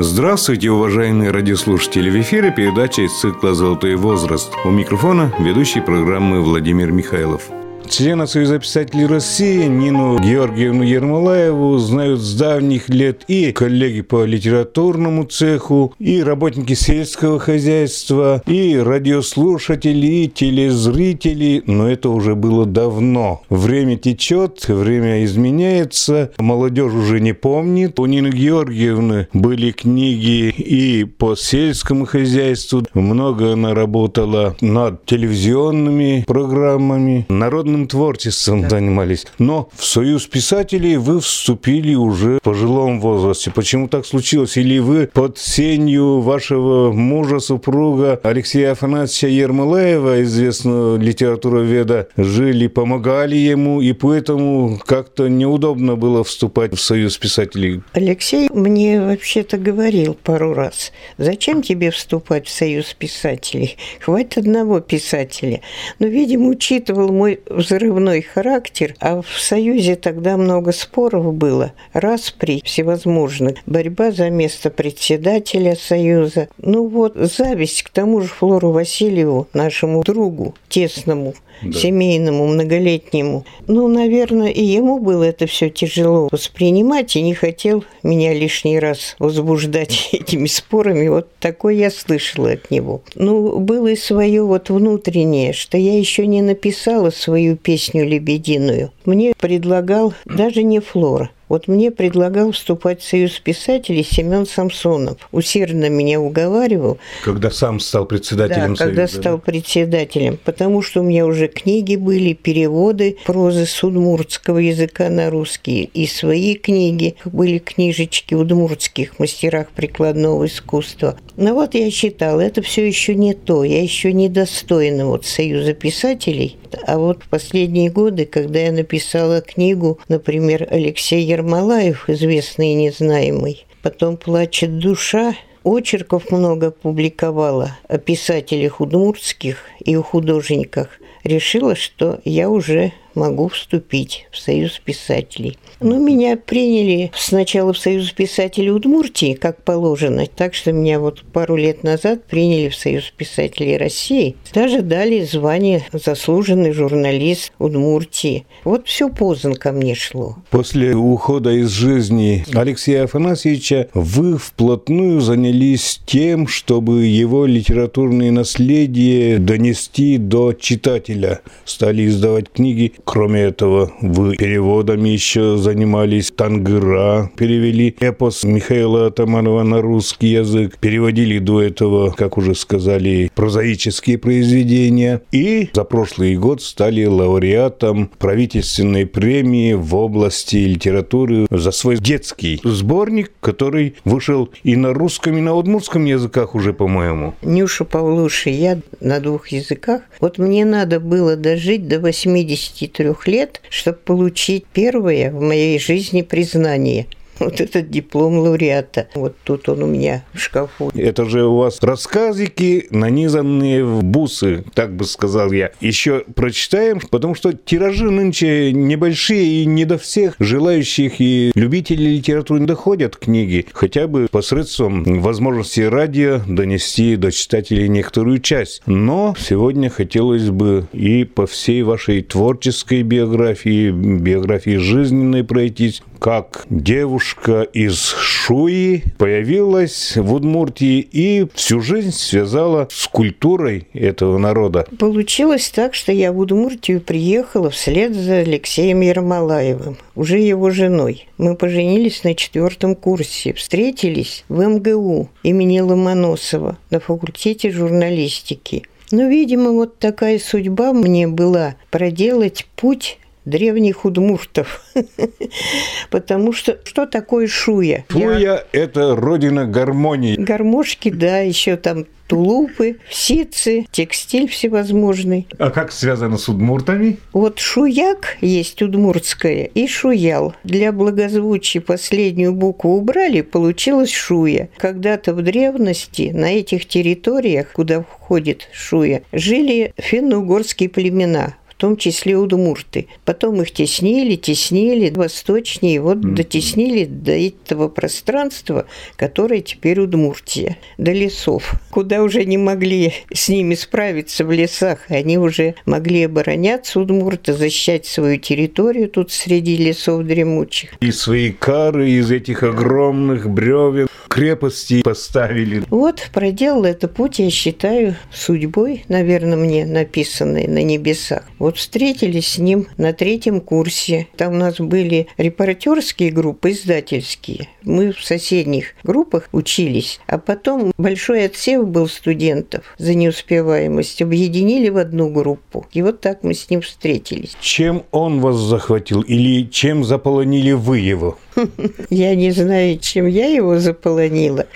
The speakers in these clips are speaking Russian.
Здравствуйте, уважаемые радиослушатели! В эфире передача из цикла «Золотой возраст». У микрофона ведущий программы Владимир Михайлов. Члена Союза писателей России Нину Георгиевну Ермолаеву знают с давних лет и коллеги по литературному цеху, и работники сельского хозяйства, и радиослушатели, и телезрители, но это уже было давно. Время течет, время изменяется, молодежь уже не помнит. У Нины Георгиевны были книги и по сельскому хозяйству, много она работала над телевизионными программами, народным литературным творчеством да. занимались. Но в Союз писателей вы вступили уже в пожилом возрасте. Почему так случилось? Или вы под сенью вашего мужа, супруга Алексея Афанасьевича Ермолаева, известного литературоведа, жили, помогали ему, и поэтому как-то неудобно было вступать в Союз писателей? Алексей мне вообще-то говорил пару раз, зачем тебе вступать в Союз писателей? Хватит одного писателя. Но, видимо, учитывал мой взрывной характер, а в Союзе тогда много споров было, распри всевозможных, борьба за место председателя Союза. Ну вот, зависть к тому же Флору Васильеву, нашему другу тесному, да. семейному, многолетнему. Ну, наверное, и ему было это все тяжело воспринимать, и не хотел меня лишний раз возбуждать этими спорами. Вот такое я слышала от него. Ну, было и свое вот внутреннее, что я еще не написала свою песню «Лебединую». Мне предлагал даже не Флора, вот мне предлагал вступать в Союз писателей Семен Самсонов. Усердно меня уговаривал. Когда сам стал председателем да, когда Союза, стал да? председателем. Потому что у меня уже книги были, переводы прозы с удмуртского языка на русский. И свои книги. Были книжечки удмуртских мастерах прикладного искусства. Но вот я читала, это все еще не то. Я еще недостойна вот Союза писателей. А вот в последние годы, когда я написала книгу, например, Алексей Ермолаев, известный и незнаемый, потом «Плачет душа», очерков много публиковала о писателях удмуртских и о художниках, решила, что я уже могу вступить в Союз писателей. Ну, меня приняли сначала в Союз писателей Удмуртии, как положено, так что меня вот пару лет назад приняли в Союз писателей России. Даже дали звание заслуженный журналист Удмуртии. Вот все поздно ко мне шло. После ухода из жизни Алексея Афанасьевича вы вплотную занялись тем, чтобы его литературное наследие донести до читателя. Стали издавать книги Кроме этого, вы переводами еще занимались Тангыра, перевели эпос Михаила Атаманова на русский язык, переводили до этого, как уже сказали, прозаические произведения. И за прошлый год стали лауреатом правительственной премии в области литературы за свой детский сборник, который вышел и на русском, и на удмуртском языках уже, по-моему. Нюша Павлуши, я на двух языках. Вот мне надо было дожить до 80 трех лет, чтобы получить первое в моей жизни признание – вот этот диплом лауреата. Вот тут он у меня в шкафу. Это же у вас рассказики, нанизанные в бусы, так бы сказал я. Еще прочитаем, потому что тиражи нынче небольшие и не до всех желающих и любителей литературы доходят книги, хотя бы посредством возможности радио донести до читателей некоторую часть. Но сегодня хотелось бы и по всей вашей творческой биографии, биографии жизненной пройтись, как девушка из Шуи появилась в Удмуртии и всю жизнь связала с культурой этого народа. Получилось так, что я в Удмуртию приехала вслед за Алексеем Ермолаевым, уже его женой. Мы поженились на четвертом курсе, встретились в МГУ имени Ломоносова на факультете журналистики. Но, видимо, вот такая судьба мне была проделать путь древних удмуртов. Потому что что такое шуя? Шуя Я... – это родина гармонии. Гармошки, да, еще там тулупы, ситцы, текстиль всевозможный. А как связано с удмуртами? Вот шуяк есть удмуртское и шуял. Для благозвучия последнюю букву убрали, получилось шуя. Когда-то в древности на этих территориях, куда входит шуя, жили финно-угорские племена том числе удмурты. Потом их теснили, теснили восточнее, вот mm-hmm. дотеснили до этого пространства, которое теперь Удмуртия, до лесов, куда уже не могли с ними справиться в лесах. Они уже могли обороняться, удмурты, защищать свою территорию тут среди лесов дремучих. И свои кары из этих огромных бревен крепости поставили. Вот проделал этот путь, я считаю, судьбой, наверное, мне написанной на небесах. Вот встретились с ним на третьем курсе. Там у нас были репортерские группы, издательские. Мы в соседних группах учились. А потом большой отсев был студентов за неуспеваемость. Объединили в одну группу. И вот так мы с ним встретились. Чем он вас захватил или чем заполонили вы его? Я не знаю, чем я его заполонила.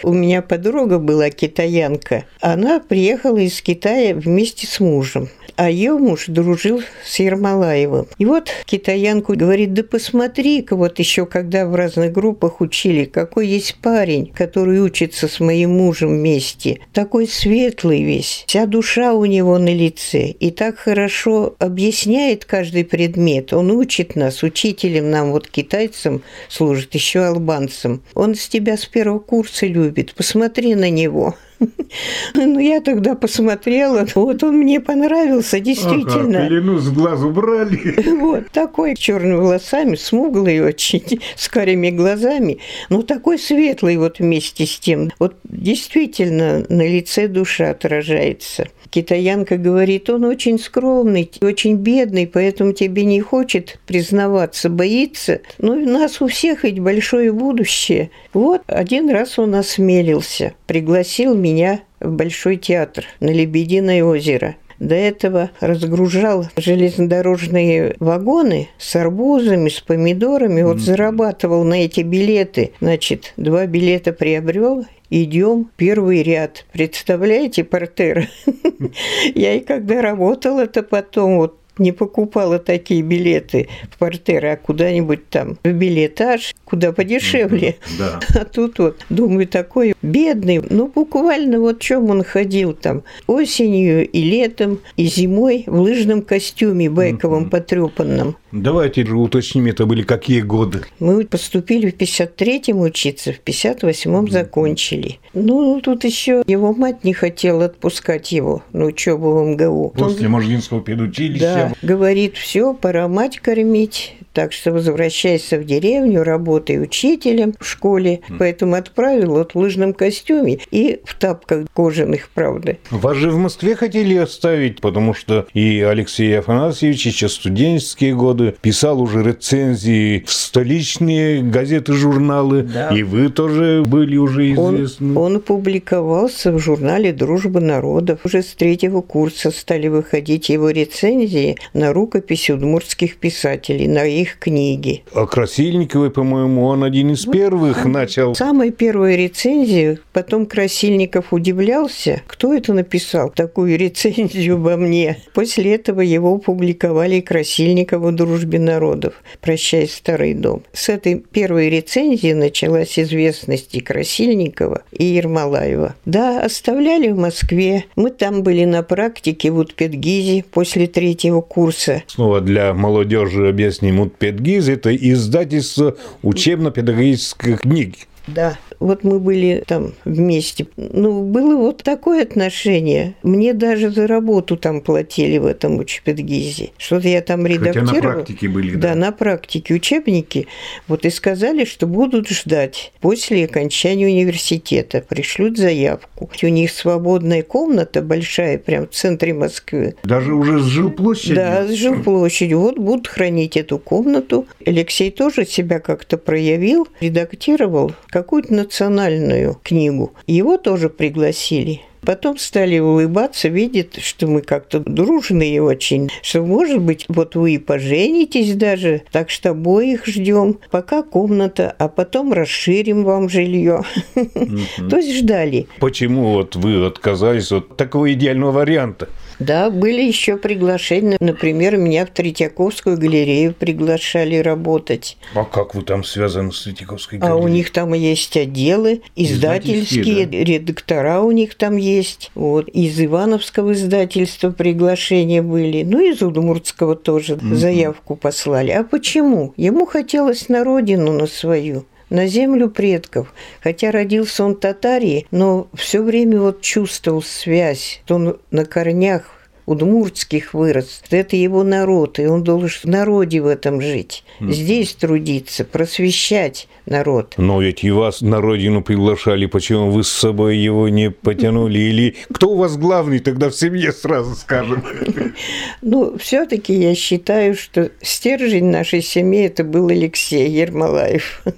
У меня подруга была китаянка. Она приехала из Китая вместе с мужем а ее муж дружил с Ермолаевым. И вот китаянку говорит, да посмотри-ка, вот еще когда в разных группах учили, какой есть парень, который учится с моим мужем вместе. Такой светлый весь, вся душа у него на лице. И так хорошо объясняет каждый предмет. Он учит нас, учителем нам, вот китайцам служит, еще албанцам. Он с тебя с первого курса любит. Посмотри на него. Ну, я тогда посмотрела, вот он мне понравился, действительно. Ага, пелену с глазу брали. Вот, такой черными волосами, смуглый очень, с карими глазами, но такой светлый вот вместе с тем. Вот действительно на лице душа отражается. Китаянка говорит, он очень скромный, очень бедный, поэтому тебе не хочет признаваться, боится. Ну, у нас у всех ведь большое будущее. Вот один раз он осмелился, пригласил меня в Большой театр на Лебединое озеро. До этого разгружал железнодорожные вагоны с арбузами, с помидорами. Вот зарабатывал на эти билеты. Значит, два билета приобрел идем первый ряд. Представляете, портер? Я и когда работала, это потом вот не покупала такие билеты в портеры, а куда-нибудь там в билетаж, куда подешевле. Да. А тут вот, думаю, такой бедный. Ну, буквально вот чем он ходил там осенью и летом, и зимой в лыжном костюме байковом потрепанном. Давайте же уточним, это были какие годы? Мы поступили в 53-м учиться, в 58-м закончили. Ну, тут еще его мать не хотела отпускать его на учебу в МГУ. После Он... Можгинского педучилища? Да, говорит, все, пора мать кормить, так что возвращайся в деревню, работай учителем в школе. Поэтому отправил вот в лыжном костюме и в тапках кожаных, правда. Вас же в Москве хотели оставить, потому что и Алексей Афанасьевич еще студенческие годы писал уже рецензии в столичные газеты, журналы, да. и вы тоже были уже известны. Он, он публиковался в журнале «Дружба народов». Уже с третьего курса стали выходить его рецензии на рукописи удмуртских писателей, на их книги. А Красильниковой, по-моему, он один из вот, первых начал. Самая первая рецензия, потом Красильников удивлялся, кто это написал, такую рецензию обо мне. После этого его публиковали Красильникову «Дружба дружбе народов «Прощай, старый дом». С этой первой рецензии началась известность и Красильникова, и Ермолаева. Да, оставляли в Москве. Мы там были на практике в Утпедгизе после третьего курса. Снова для молодежи объясним. Утпедгиз – это издательство учебно-педагогических книг. Да, вот мы были там вместе. Ну, было вот такое отношение. Мне даже за работу там платили в этом учебедгизе. Что-то я там редактировала. Хотя на практике были, да? Да, на практике учебники. Вот и сказали, что будут ждать после окончания университета. Пришлют заявку. У них свободная комната большая, прям в центре Москвы. Даже уже с жилплощадью? Да, с жилплощадью. Вот будут хранить эту комнату. Алексей тоже себя как-то проявил, редактировал какую-то национальную книгу. Его тоже пригласили. Потом стали улыбаться, видят, что мы как-то дружные очень, что, может быть, вот вы и поженитесь даже, так что обоих ждем, пока комната, а потом расширим вам жилье. То есть ждали. Почему вот вы отказались от такого идеального варианта? Да, были еще приглашения. Например, меня в Третьяковскую галерею приглашали работать. А как вы там связаны с Третьяковской галереей? А у них там есть отделы, издательские, да? редактора у них там есть. Вот. Из Ивановского издательства приглашения были. Ну, из Удмуртского тоже mm-hmm. заявку послали. А почему? Ему хотелось на родину, на свою на землю предков. Хотя родился он татарий, но все время вот чувствовал связь. Он на корнях удмуртских вырос. Это его народ, и он должен в народе в этом жить. Здесь трудиться, просвещать народ. Но ведь и вас на родину приглашали, почему вы с собой его не потянули? Или кто у вас главный тогда в семье, сразу скажем? Ну, все таки я считаю, что стержень нашей семьи это был Алексей Ермолаев.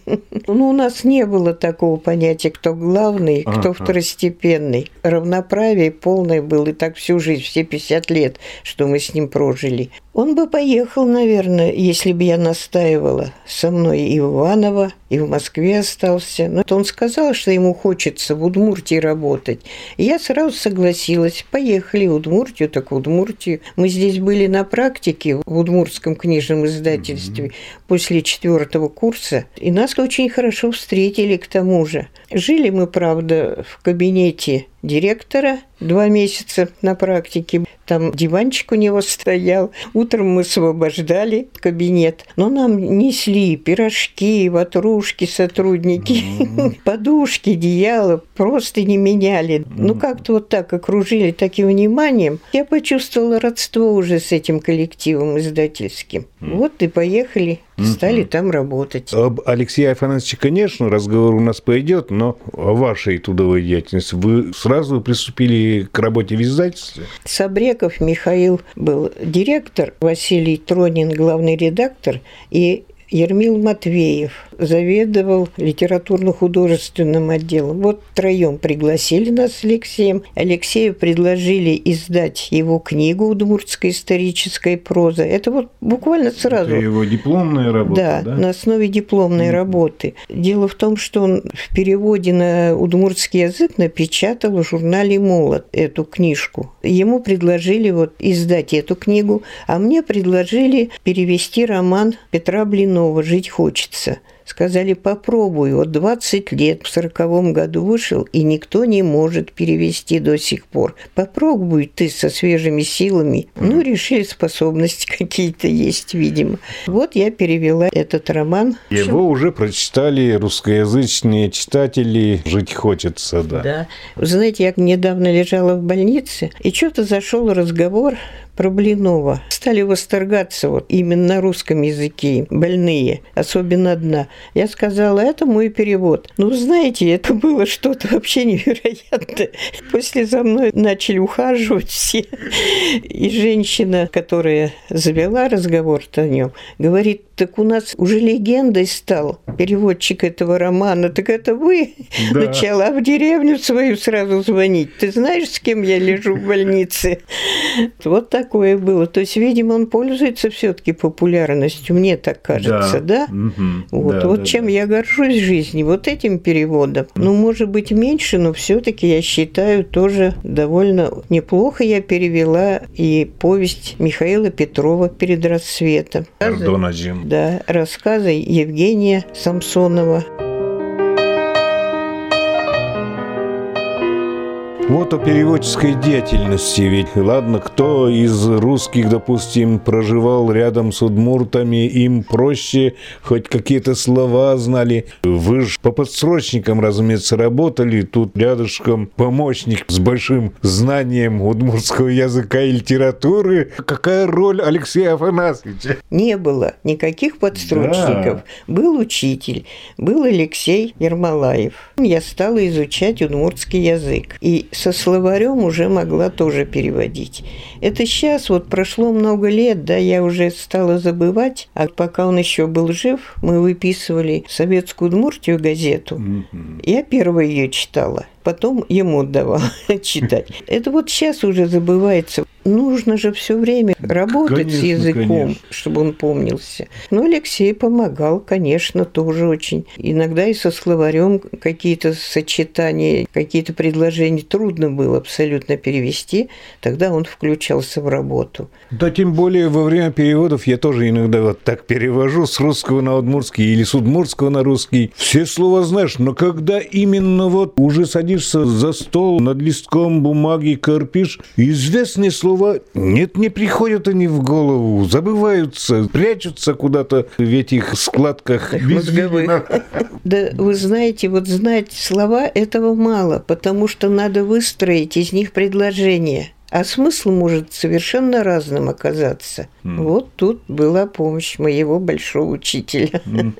Ну, у нас не было такого понятия, кто главный, кто второстепенный. Равноправие полное было, и так всю жизнь, все 50 лет, что мы с ним прожили. Он бы поехал, наверное, если бы я настаивала со мной и в Иваново, и в Москве остался. Но он сказал, что ему хочется в Удмуртии работать. И я сразу согласилась. Поехали в Удмуртию, так в Удмуртию. Мы здесь были на практике в Удмуртском книжном издательстве mm-hmm. после четвертого курса. И нас очень хорошо встретили к тому же. Жили мы, правда, в кабинете директора два месяца на практике. Там диванчик у него стоял. Утром мы освобождали кабинет. Но нам несли пирожки, ватрушки сотрудники, mm-hmm. подушки, одеяло. Просто не меняли. Mm-hmm. Ну, как-то вот так окружили таким вниманием. Я почувствовала родство уже с этим коллективом издательским. Mm-hmm. Вот и поехали стали угу. там работать. Об Алексее Афанасьевиче, конечно, разговор у нас пойдет, но о вашей трудовой деятельности вы сразу приступили к работе в издательстве? Сабреков Михаил был директор, Василий Тронин главный редактор, и Ермил Матвеев заведовал литературно-художественным отделом. Вот троем пригласили нас с Алексеем. Алексею предложили издать его книгу «Удмуртская историческая проза». Это вот буквально сразу. Это его дипломная работа, да? Да, на основе дипломной mm-hmm. работы. Дело в том, что он в переводе на удмуртский язык напечатал в журнале «Молот» эту книжку. Ему предложили вот издать эту книгу, а мне предложили перевести роман Петра Блинова «Жить хочется». Сказали, попробуй. Вот 20 лет в сороковом году вышел, и никто не может перевести до сих пор. Попробуй ты со свежими силами. Ну, решили, способности какие-то есть, видимо. Вот я перевела этот роман. Его уже прочитали русскоязычные читатели. Жить хочется, да. Да. Вы знаете, я недавно лежала в больнице, и что-то зашел разговор про. Стали восторгаться вот именно на русском языке больные, особенно одна. Я сказала, это мой перевод. Ну, знаете, это было что-то вообще невероятное. После за мной начали ухаживать все. И женщина, которая завела разговор о нем, говорит, так у нас уже легендой стал переводчик этого романа. Так это вы да. начала в деревню свою сразу звонить. Ты знаешь, с кем я лежу в больнице? Вот такое было. То есть, видимо, он пользуется все-таки популярностью, мне так кажется, да? да? Угу. Вот, да, вот да, чем да. я горжусь в жизни, вот этим переводом. Ну, может быть, меньше, но все-таки я считаю тоже довольно неплохо я перевела и повесть Михаила Петрова «Перед рассветом». Пардон, Азим да, рассказы Евгения Самсонова. Вот о переводческой деятельности. Ведь, ладно, кто из русских, допустим, проживал рядом с удмуртами, им проще хоть какие-то слова знали. Вы же по подсрочникам, разумеется, работали. Тут рядышком помощник с большим знанием удмуртского языка и литературы. Какая роль Алексея Афанасьевича? Не было никаких подсрочников. Да. Был учитель, был Алексей Ермолаев. Я стала изучать удмуртский язык. И со словарем уже могла тоже переводить. Это сейчас, вот прошло много лет, да, я уже стала забывать, а пока он еще был жив, мы выписывали советскую Удмуртию газету. Mm-hmm. Я первая ее читала. Потом ему отдавал читать. Это вот сейчас уже забывается. Нужно же все время работать конечно, с языком, конечно. чтобы он помнился. Но Алексей помогал, конечно, тоже очень. Иногда и со словарем какие-то сочетания, какие-то предложения трудно было абсолютно перевести. Тогда он включался в работу. Да, тем более во время переводов я тоже иногда вот так перевожу с русского на удмуртский или с удмуртского на русский. Все слова знаешь, но когда именно вот уже садишься за стол над листком бумаги, корпишь, известные слова нет, не приходят они в голову, забываются, прячутся куда-то в этих складках. Да, вы знаете, вот знать слова этого мало, потому что надо выстроить из них предложение а смысл может совершенно разным оказаться. Mm. Вот тут была помощь моего большого учителя. Mm.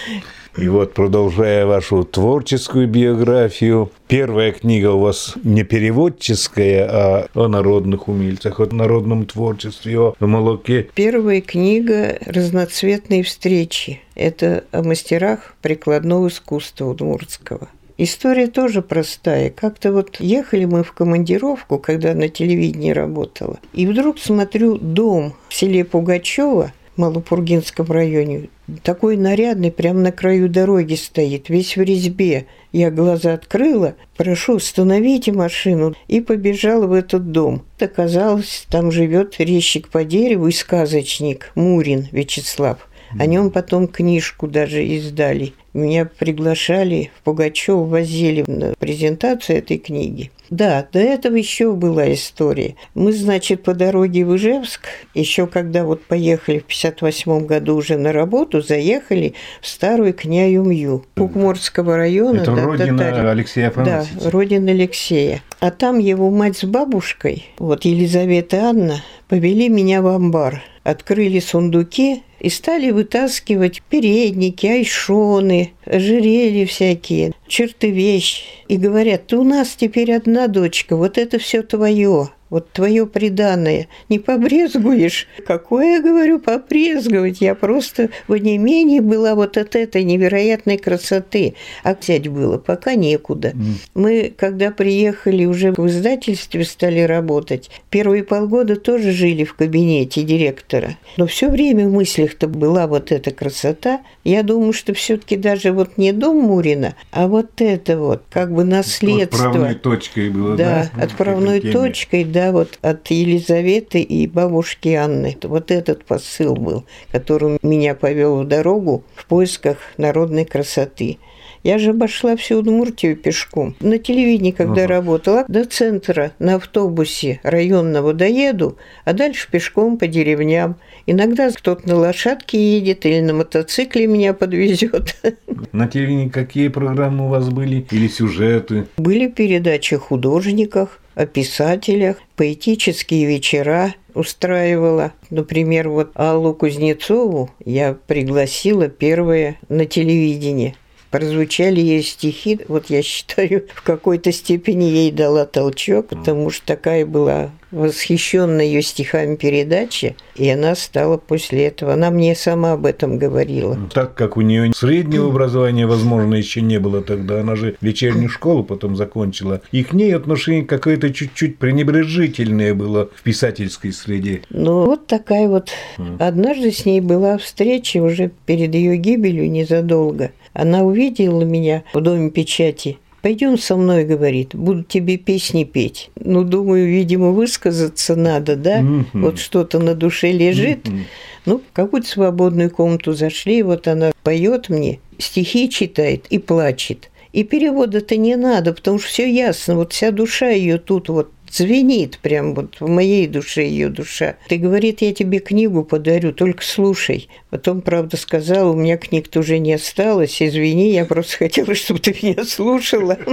И вот, продолжая вашу творческую биографию, первая книга у вас не переводческая, а о народных умельцах, о народном творчестве, о молоке. Первая книга «Разноцветные встречи». Это о мастерах прикладного искусства удмуртского. История тоже простая. Как-то вот ехали мы в командировку, когда на телевидении работала, и вдруг смотрю дом в селе Пугачева – Малопургинском районе. Такой нарядный, прямо на краю дороги стоит, весь в резьбе. Я глаза открыла, прошу, остановите машину, и побежала в этот дом. Оказалось, там живет резчик по дереву и сказочник Мурин Вячеслав. О нем потом книжку даже издали. Меня приглашали в Пугачев, возили на презентацию этой книги. Да, до этого еще была история. Мы, значит, по дороге в Ижевск, еще когда вот поехали в 58 году уже на работу, заехали в старую Княю-Мью Кукморского района. Это да, родина татарин. Алексея Афанасьевича. Да, родина Алексея. А там его мать с бабушкой, вот Елизавета Анна, повели меня в амбар. Открыли сундуки, и стали вытаскивать передники, айшоны, ожерелья всякие, черты вещь. И говорят, ты у нас теперь одна дочка, вот это все твое вот твое преданное, не побрезгуешь? Какое, я говорю, побрезговать? Я просто в онемении была вот от этой невероятной красоты. А взять было пока некуда. Mm. Мы, когда приехали уже в издательстве, стали работать, первые полгода тоже жили в кабинете директора. Но все время в мыслях-то была вот эта красота. Я думаю, что все-таки даже вот не дом Мурина, а вот это вот, как бы наследство. Отправной точкой было, да? Да, отправной точкой, да, вот от Елизаветы и бабушки Анны. Вот этот посыл был, который меня повел в дорогу в поисках народной красоты. Я же обошла всю Удмуртию пешком. На телевидении, когда ага. работала, до центра на автобусе районного доеду, а дальше пешком по деревням. Иногда кто-то на лошадке едет или на мотоцикле меня подвезет. На телевидении какие программы у вас были или сюжеты? Были передачи о художниках, о писателях, поэтические вечера устраивала. Например, вот Аллу Кузнецову я пригласила первое на телевидении. Прозвучали ей стихи, вот я считаю, в какой-то степени ей дала толчок, потому что такая была восхищенная ее стихами передачи, и она стала после этого, она мне сама об этом говорила. Ну, так как у нее среднего образования, возможно, еще не было тогда, она же вечернюю школу потом закончила, и к ней отношение какое-то чуть-чуть пренебрежительное было в писательской среде. Ну, вот такая вот. Однажды с ней была встреча уже перед ее гибелью незадолго. Она увидела меня в доме печати Пойдем со мной, говорит, буду тебе песни петь. Ну, думаю, видимо, высказаться надо, да? Mm-hmm. Вот что-то на душе лежит. Mm-hmm. Ну, в какую-то свободную комнату зашли, вот она поет мне, стихи читает и плачет. И перевода-то не надо, потому что все ясно, вот вся душа ее тут вот звенит прям вот в моей душе ее душа. Ты говорит, я тебе книгу подарю, только слушай. Потом, правда, сказала, у меня книг-то уже не осталось, извини, я просто хотела, чтобы ты меня слушала.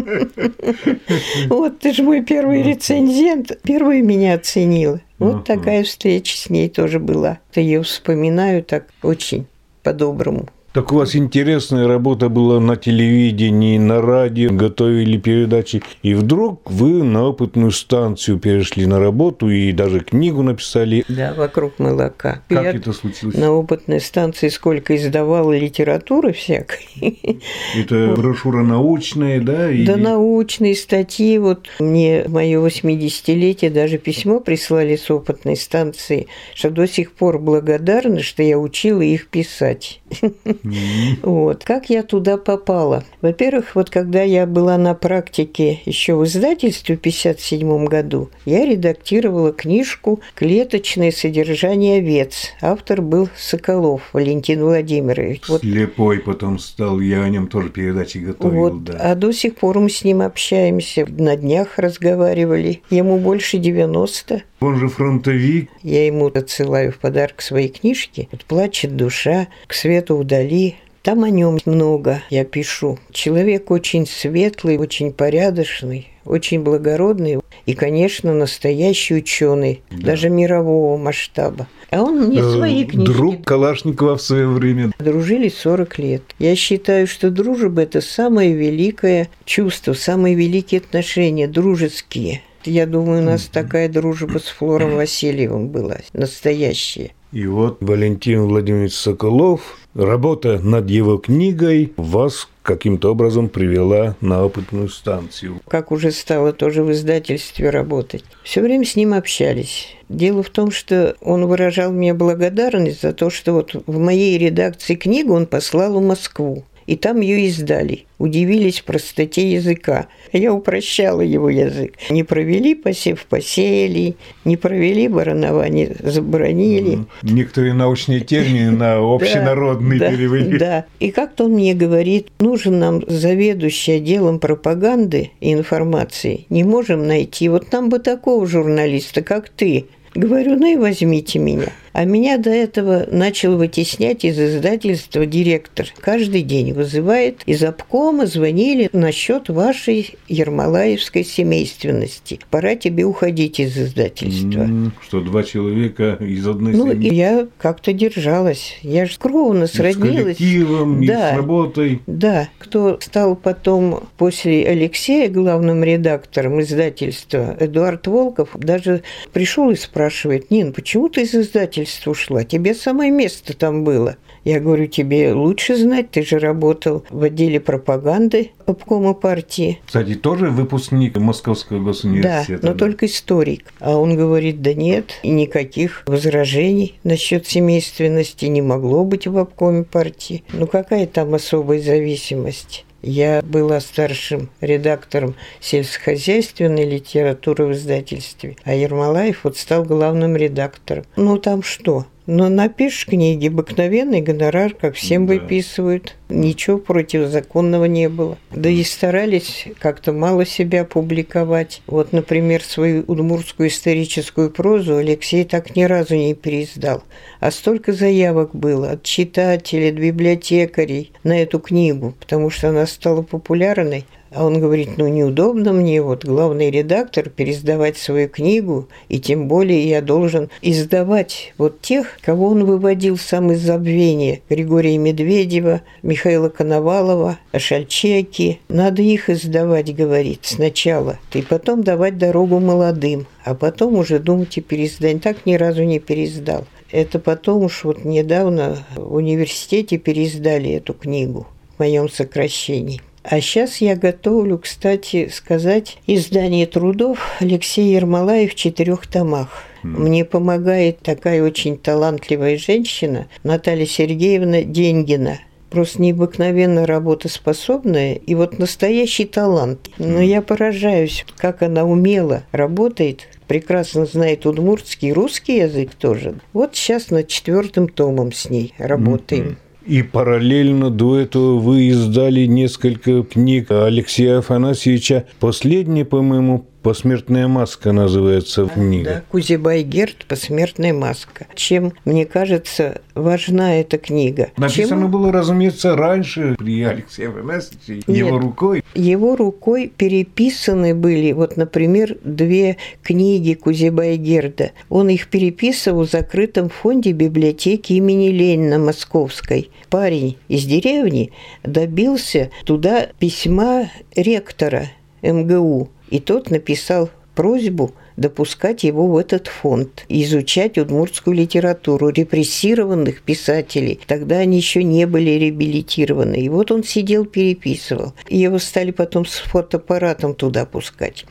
Вот ты же мой первый рецензент, первый меня оценила. Вот такая встреча с ней тоже была. Я ее вспоминаю так очень по-доброму Так у вас интересная работа была на телевидении, на радио, готовили передачи. И вдруг вы на опытную станцию перешли на работу и даже книгу написали. Да, вокруг молока. Как Я это случилось? На опытной станции сколько издавала литературы всякой. Это брошюра научная, да? Или... Да, научные статьи. Вот мне мое 80-летие даже письмо прислали с опытной станции, что до сих пор благодарны, что я учила их писать. Вот. Как я туда попала? Во-первых, вот когда я была на практике еще в издательстве в 1957 году, я редактировала книжку «Клеточное содержание овец». Автор был Соколов Валентин Владимирович. Вот. Слепой потом стал, я о нем тоже передачи готовил. Вот. Да. А до сих пор мы с ним общаемся, на днях разговаривали. Ему больше 90. Он же фронтовик. Я ему отсылаю в подарок свои книжки. Вот «Плачет душа», «К свету вдали», там о нем много я пишу. Человек очень светлый, очень порядочный, очень благородный и, конечно, настоящий ученый, да. даже мирового масштаба. А он мне э, свои книги. Друг Калашникова в свое время. Дружили 40 лет. Я считаю, что дружба – это самое великое чувство, самые великие отношения, дружеские. Я думаю, у нас такая дружба с Флором Васильевым была, настоящая. И вот Валентин Владимирович Соколов, работа над его книгой, вас каким-то образом привела на опытную станцию. Как уже стало тоже в издательстве работать. Все время с ним общались. Дело в том, что он выражал мне благодарность за то, что вот в моей редакции книгу он послал в Москву и там ее издали. Удивились простоте языка. Я упрощала его язык. Не провели посев, посеяли, не провели баранование, заборонили. Некоторые научные термины на общенародный перевели. Да, и как-то он мне говорит, нужен нам заведующий отделом пропаганды и информации. Не можем найти. Вот нам бы такого журналиста, как ты. Говорю, ну и возьмите меня. А меня до этого начал вытеснять из издательства директор. Каждый день вызывает из обкома, звонили насчет вашей ермолаевской семейственности. Пора тебе уходить из издательства. Mm, что два человека из одной ну, семьи. Ну, я как-то держалась. Я же кровно сроднилась. с коллективом, да, и с работой. Да. Кто стал потом после Алексея главным редактором издательства, Эдуард Волков, даже пришел и спрашивает, Нин, почему ты из издательства издательство ушла. Тебе самое место там было. Я говорю, тебе лучше знать, ты же работал в отделе пропаганды обкома партии. Кстати, тоже выпускник Московского госуниверситета. Да, но да? только историк. А он говорит, да нет, никаких возражений насчет семейственности не могло быть в обкоме партии. Ну какая там особая зависимость? Я была старшим редактором сельскохозяйственной литературы в издательстве, а Ермолаев вот стал главным редактором. Ну там что? Но напишешь книги, обыкновенный гонорар, как всем да. выписывают. Ничего противозаконного не было. Да и старались как-то мало себя публиковать. Вот, например, свою удмуртскую историческую прозу Алексей так ни разу не переиздал. А столько заявок было от читателей, от библиотекарей на эту книгу, потому что она стала популярной. А он говорит, ну неудобно мне, вот главный редактор, пересдавать свою книгу, и тем более я должен издавать вот тех, кого он выводил сам из забвения. Григория Медведева, Михаила Коновалова, Шальчеки. Надо их издавать, говорит, сначала, и потом давать дорогу молодым, а потом уже думать о переиздании. Так ни разу не переиздал. Это потом уж вот недавно в университете переиздали эту книгу в моем сокращении. А сейчас я готовлю, кстати, сказать издание трудов Алексея Ермолаев в четырех томах. Мне помогает такая очень талантливая женщина Наталья Сергеевна Деньгина. Просто необыкновенно работоспособная и вот настоящий талант. Но я поражаюсь, как она умело работает, прекрасно знает удмуртский русский язык тоже. Вот сейчас над четвертым томом с ней работаем. Mm-hmm. И параллельно до этого вы издали несколько книг Алексея Афанасьевича. Последняя, по-моему, Посмертная маска называется книга. Да, Кузибай Герд «Посмертная маска». Чем, мне кажется, важна эта книга? Написано Чем... было, разумеется, раньше при Алексее Афанасьевиче, его рукой. Его рукой переписаны были, вот, например, две книги Кузибай Герда. Он их переписывал в закрытом фонде библиотеки имени Ленина Московской. Парень из деревни добился туда письма ректора МГУ – и тот написал просьбу допускать его в этот фонд, изучать удмуртскую литературу репрессированных писателей. Тогда они еще не были реабилитированы. И вот он сидел, переписывал. И его стали потом с фотоаппаратом туда пускать.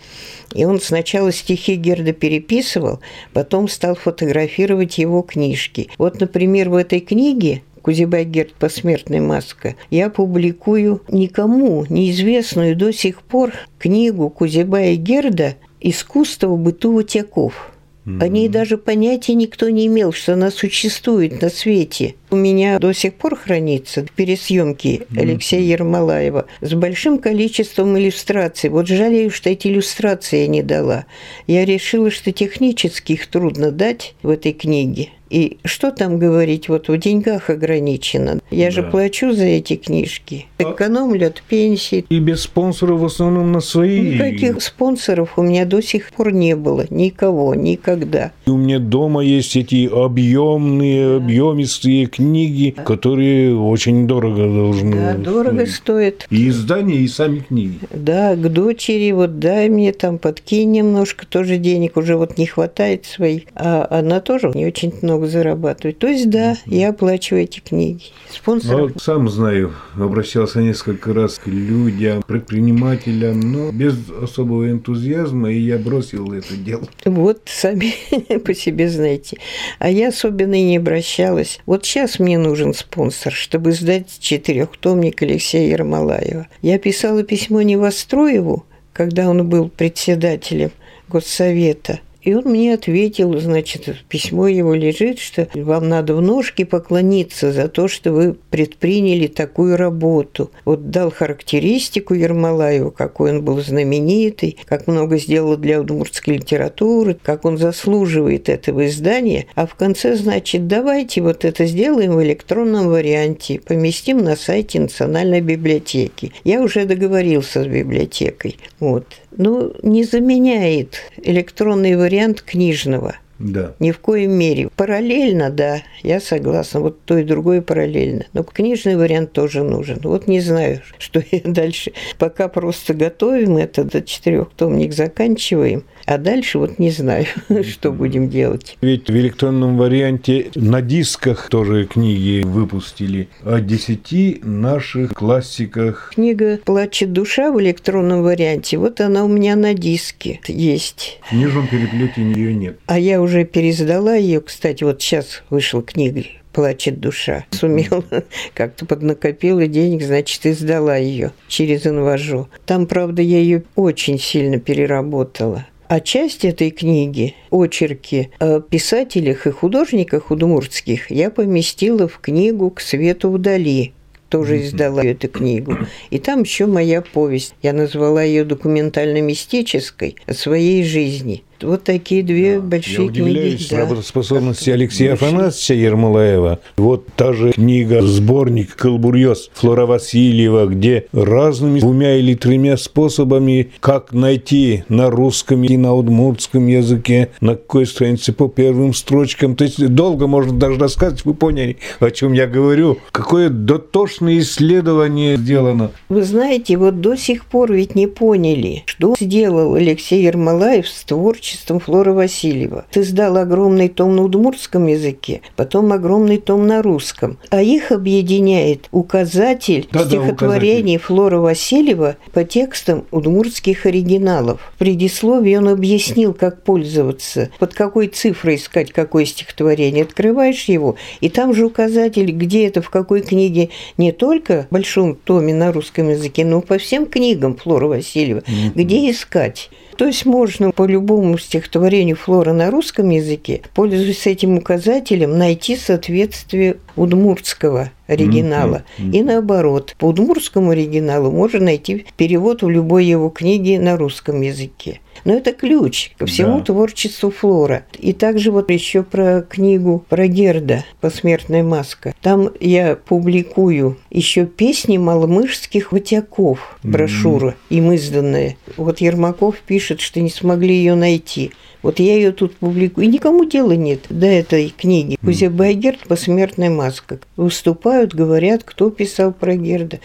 И он сначала стихи Герда переписывал, потом стал фотографировать его книжки. Вот, например, в этой книге Кузибай Герд «Посмертная маска», я публикую никому неизвестную до сих пор книгу Кузибая Герда «Искусство быту утяков». О ней даже понятия никто не имел, что она существует на свете. У меня до сих пор хранится пересъемки Алексея Ермолаева с большим количеством иллюстраций. Вот жалею, что эти иллюстрации я не дала. Я решила, что технически их трудно дать в этой книге. И что там говорить, вот в деньгах ограничено. Я да. же плачу за эти книжки. Экономлю от пенсии. И без спонсоров в основном на свои. Никаких спонсоров у меня до сих пор не было. Никого, никогда. И у меня дома есть эти объемные, да. объемистые книги, да. которые очень дорого должны Да, дорого стоят. И издания, и сами книги. Да, к дочери вот дай мне там подкинь немножко, тоже денег уже вот не хватает своих. А она тоже не очень много много зарабатывать. То есть, да, я оплачиваю эти книги. Спонсоров. Ну, сам знаю, обращался несколько раз к людям, предпринимателям, но без особого энтузиазма, и я бросил это дело. Вот сами по себе знаете. А я особенно и не обращалась. Вот сейчас мне нужен спонсор, чтобы сдать четырехтомник Алексея Ермолаева. Я писала письмо Невостроеву, когда он был председателем Госсовета – и он мне ответил, значит, письмо его лежит, что вам надо в ножки поклониться за то, что вы предприняли такую работу. Вот дал характеристику Ермолаеву, какой он был знаменитый, как много сделал для удмуртской литературы, как он заслуживает этого издания. А в конце, значит, давайте вот это сделаем в электронном варианте, поместим на сайте Национальной библиотеки. Я уже договорился с библиотекой. Вот ну, не заменяет электронный вариант книжного. Да. Ни в коем мере. Параллельно, да, я согласна. Вот то и другое параллельно. Но книжный вариант тоже нужен. Вот не знаю, что я дальше. Пока просто готовим этот четырехтомник, заканчиваем. А дальше вот не знаю, что будем делать. Ведь в электронном варианте на дисках тоже книги выпустили о десяти наших классиках. Книга «Плачет душа» в электронном варианте, вот она у меня на диске есть. В книжном переплете ее нет. А я уже пересдала ее, кстати, вот сейчас вышла книга плачет душа. Сумела, как-то поднакопила денег, значит, и сдала ее через инважу. Там, правда, я ее очень сильно переработала. А часть этой книги, очерки о писателях и художниках удмуртских, я поместила в книгу «К свету вдали», тоже издала эту книгу. И там еще моя повесть. Я назвала ее документально-мистической о своей жизни. Вот такие две да. большие Я удивляюсь книги. Да. работоспособности Алексея Афанасьевича Ермолаева. Вот та же книга, сборник «Колбурьез» Флора Васильева, где разными двумя или тремя способами, как найти на русском и на удмуртском языке, на какой странице по первым строчкам. То есть долго можно даже рассказывать, вы поняли, о чем я говорю. Какое дотошное исследование сделано. Вы знаете, вот до сих пор ведь не поняли, что сделал Алексей Ермолаев с творчеством творчеством Флоры Васильева. Ты сдал огромный том на удмуртском языке, потом огромный том на русском. А их объединяет указатель да, стихотворений да, Флоры Васильева по текстам удмуртских оригиналов. В предисловии он объяснил, как пользоваться, под какой цифрой искать какое стихотворение. Открываешь его, и там же указатель, где это, в какой книге, не только в большом томе на русском языке, но по всем книгам Флоры Васильева, mm-hmm. где искать. То есть можно по любому стихотворению Флора на русском языке, пользуясь этим указателем, найти соответствие удмуртского оригинала. Mm-hmm. И наоборот, по удмуртскому оригиналу можно найти перевод в любой его книге на русском языке. Но это ключ ко всему да. творчеству Флора. И также вот еще про книгу про Герда «Посмертная маска». Там я публикую еще песни маломышских ватяков, брошюра, mm-hmm. им изданная. Вот Ермаков пишет, что не смогли ее найти. Вот я ее тут публикую. И никому дела нет до этой книги. Кузя Байгерт «Посмертная маска». Выступают, говорят, кто писал про Герда.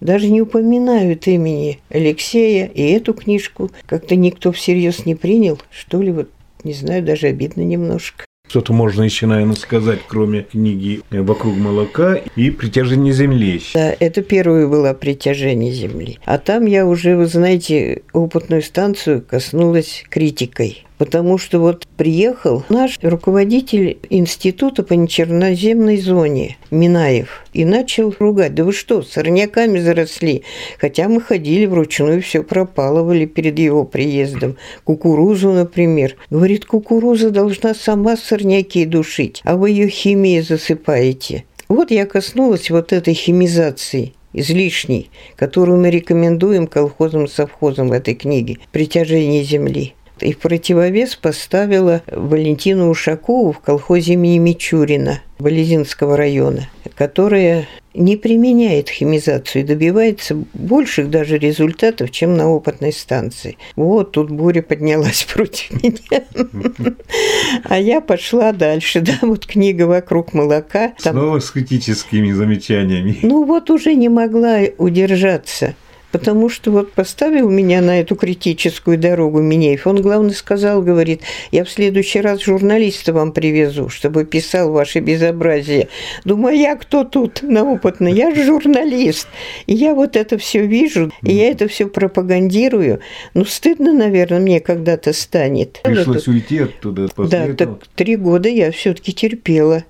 Даже не упоминают имени Алексея, и эту книжку как-то никто всерьез не принял. Что ли, вот не знаю, даже обидно немножко. Что-то можно еще, наверное, сказать, кроме книги «Вокруг молока» и «Притяжение Земли». Да, это первое было «Притяжение Земли». А там я уже, вы знаете, опытную станцию коснулась критикой потому что вот приехал наш руководитель института по нечерноземной зоне Минаев и начал ругать. Да вы что, сорняками заросли? Хотя мы ходили вручную, все пропалывали перед его приездом. Кукурузу, например. Говорит, кукуруза должна сама сорняки душить, а вы ее химией засыпаете. Вот я коснулась вот этой химизации излишней, которую мы рекомендуем колхозам-совхозам в этой книге «Притяжение земли» и в противовес поставила Валентину Ушакову в колхозе имени Мичурина Болезинского района, которая не применяет химизацию и добивается больших даже результатов, чем на опытной станции. Вот тут буря поднялась против меня. А я пошла дальше. Да, вот книга «Вокруг молока». Снова с критическими замечаниями. Ну вот уже не могла удержаться потому что вот поставил меня на эту критическую дорогу Минеев. Он, главное, сказал, говорит, я в следующий раз журналиста вам привезу, чтобы писал ваше безобразие. Думаю, я кто тут на опытный? Я же журналист. И я вот это все вижу, и я это все пропагандирую. Ну, стыдно, наверное, мне когда-то станет. Пришлось уйти оттуда после Да, этого. так три года я все-таки терпела.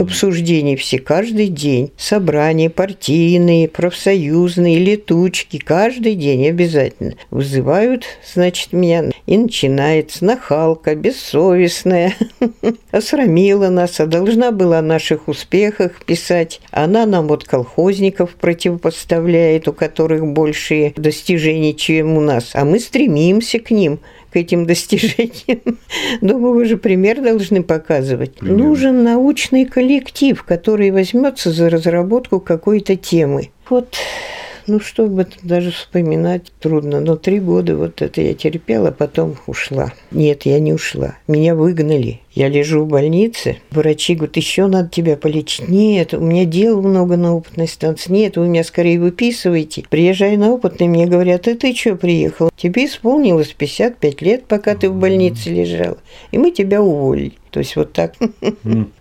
Обсуждений все каждый день. Собрания партийные, профсоюзные, летучки, каждый день обязательно. Вызывают, значит, меня, и начинается нахалка, бессовестная, осрамила нас, а должна была о наших успехах писать. Она нам вот колхозников противопоставляет, у которых большие достижения, чем у нас, а мы стремимся к ним – этим достижениям. Думаю, вы же пример должны показывать. Пример. Нужен научный коллектив, который возьмется за разработку какой-то темы. Вот ну, чтобы даже вспоминать трудно. Но три года вот это я терпела, потом ушла. Нет, я не ушла. Меня выгнали. Я лежу в больнице, врачи говорят, еще надо тебя полечить. Нет, у меня дел много на опытной станции. Нет, вы меня скорее выписываете. Приезжаю на опытный, мне говорят, а ты что приехал? Тебе исполнилось 55 лет, пока ты в больнице лежал. И мы тебя уволили. То есть вот так.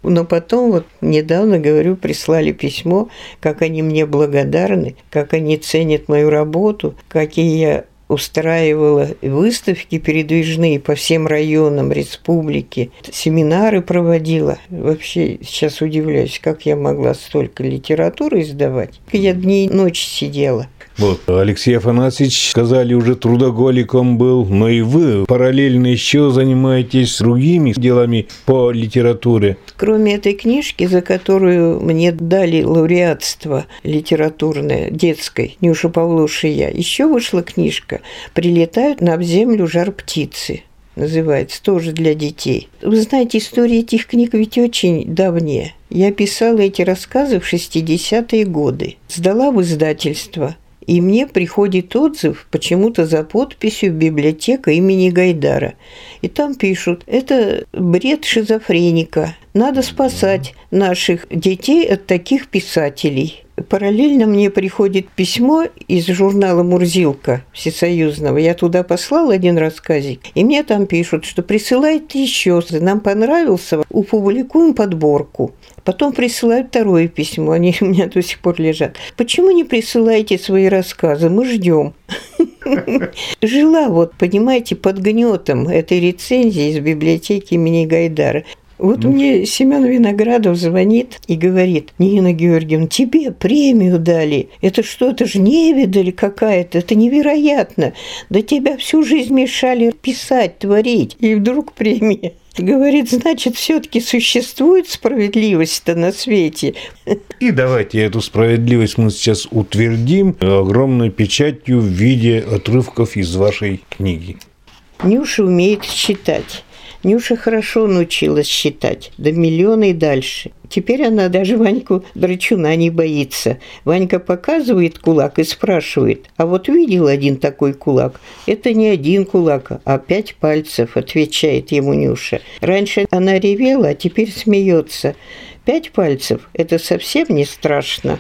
Но потом вот недавно, говорю, прислали письмо, как они мне благодарны, как они ценят мою работу, какие я устраивала выставки передвижные по всем районам республики, семинары проводила. Вообще сейчас удивляюсь, как я могла столько литературы издавать. Я дни и ночи сидела. Вот, Алексей Афанасьевич, сказали, уже трудоголиком был, но и вы параллельно еще занимаетесь другими делами по литературе. Кроме этой книжки, за которую мне дали лауреатство литературное, детской, Нюша Павлуша я, еще вышла книжка «Прилетают на землю жар птицы» называется, тоже для детей. Вы знаете, история этих книг ведь очень давняя. Я писала эти рассказы в 60-е годы. Сдала в издательство. И мне приходит отзыв почему-то за подписью «Библиотека имени Гайдара». И там пишут, это бред шизофреника. Надо спасать наших детей от таких писателей. Параллельно мне приходит письмо из журнала «Мурзилка» всесоюзного. Я туда послал один рассказик, и мне там пишут, что присылайте еще, нам понравился, упубликуем подборку. Потом присылают второе письмо, они у меня до сих пор лежат. Почему не присылаете свои рассказы? Мы ждем. Жила вот, понимаете, под гнетом этой рецензии из библиотеки имени Гайдара. Вот ну. мне Семен Виноградов звонит и говорит, Нина Георгиевна, тебе премию дали. Это что, это же невидаль какая-то, это невероятно. Да тебя всю жизнь мешали писать, творить. И вдруг премия. Говорит, значит, все-таки существует справедливость-то на свете. И давайте эту справедливость мы сейчас утвердим огромной печатью в виде отрывков из вашей книги. Нюша умеет считать. Нюша хорошо научилась считать, до миллиона и дальше. Теперь она даже Ваньку Драчуна не боится. Ванька показывает кулак и спрашивает, а вот видел один такой кулак? Это не один кулак, а пять пальцев, отвечает ему Нюша. Раньше она ревела, а теперь смеется. Пять пальцев – это совсем не страшно.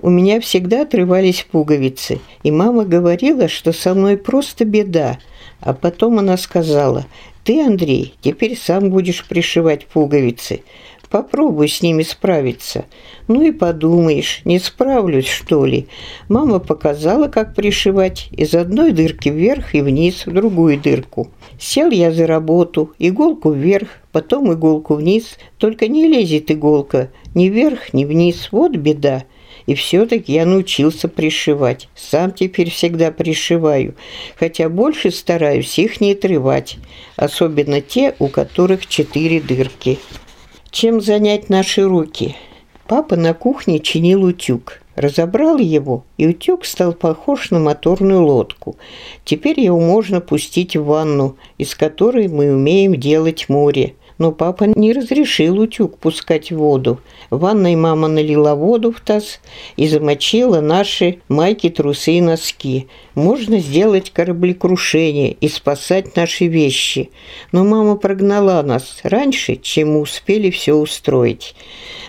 У меня всегда отрывались пуговицы, и мама говорила, что со мной просто беда. А потом она сказала, ты, Андрей, теперь сам будешь пришивать пуговицы. Попробуй с ними справиться. Ну и подумаешь, не справлюсь, что ли. Мама показала, как пришивать из одной дырки вверх и вниз в другую дырку. Сел я за работу, иголку вверх, потом иголку вниз. Только не лезет иголка ни вверх, ни вниз. Вот беда. И все-таки я научился пришивать. Сам теперь всегда пришиваю, хотя больше стараюсь их не отрывать, особенно те, у которых четыре дырки. Чем занять наши руки? Папа на кухне чинил утюг. Разобрал его, и утюг стал похож на моторную лодку. Теперь его можно пустить в ванну, из которой мы умеем делать море но папа не разрешил утюг пускать в воду. В ванной мама налила воду в таз и замочила наши майки, трусы и носки. Можно сделать кораблекрушение и спасать наши вещи. Но мама прогнала нас раньше, чем мы успели все устроить.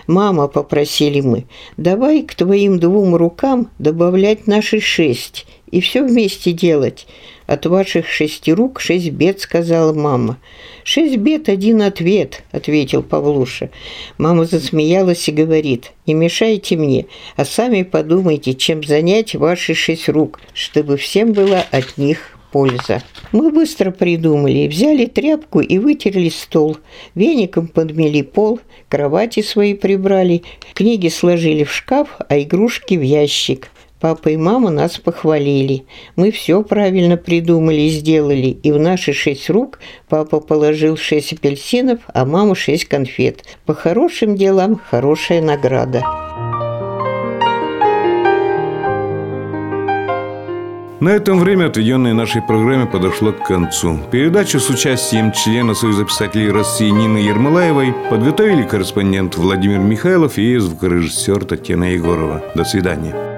«Мама», — попросили мы, — «давай к твоим двум рукам добавлять наши шесть и все вместе делать». «От ваших шести рук шесть бед», — сказала мама. «Шесть бед, один ответ», — ответил Павлуша. Мама засмеялась и говорит, «Не мешайте мне, а сами подумайте, чем занять ваши шесть рук, чтобы всем была от них польза. Мы быстро придумали, взяли тряпку и вытерли стол, веником подмели пол, кровати свои прибрали, книги сложили в шкаф, а игрушки в ящик. Папа и мама нас похвалили. Мы все правильно придумали и сделали, и в наши шесть рук папа положил шесть апельсинов, а мама шесть конфет. По хорошим делам хорошая награда. На этом время, отведенное нашей программе, подошло к концу. Передачу с участием члена Союза писателей России Нины Ермолаевой подготовили корреспондент Владимир Михайлов и звукорежиссер Татьяна Егорова. До свидания.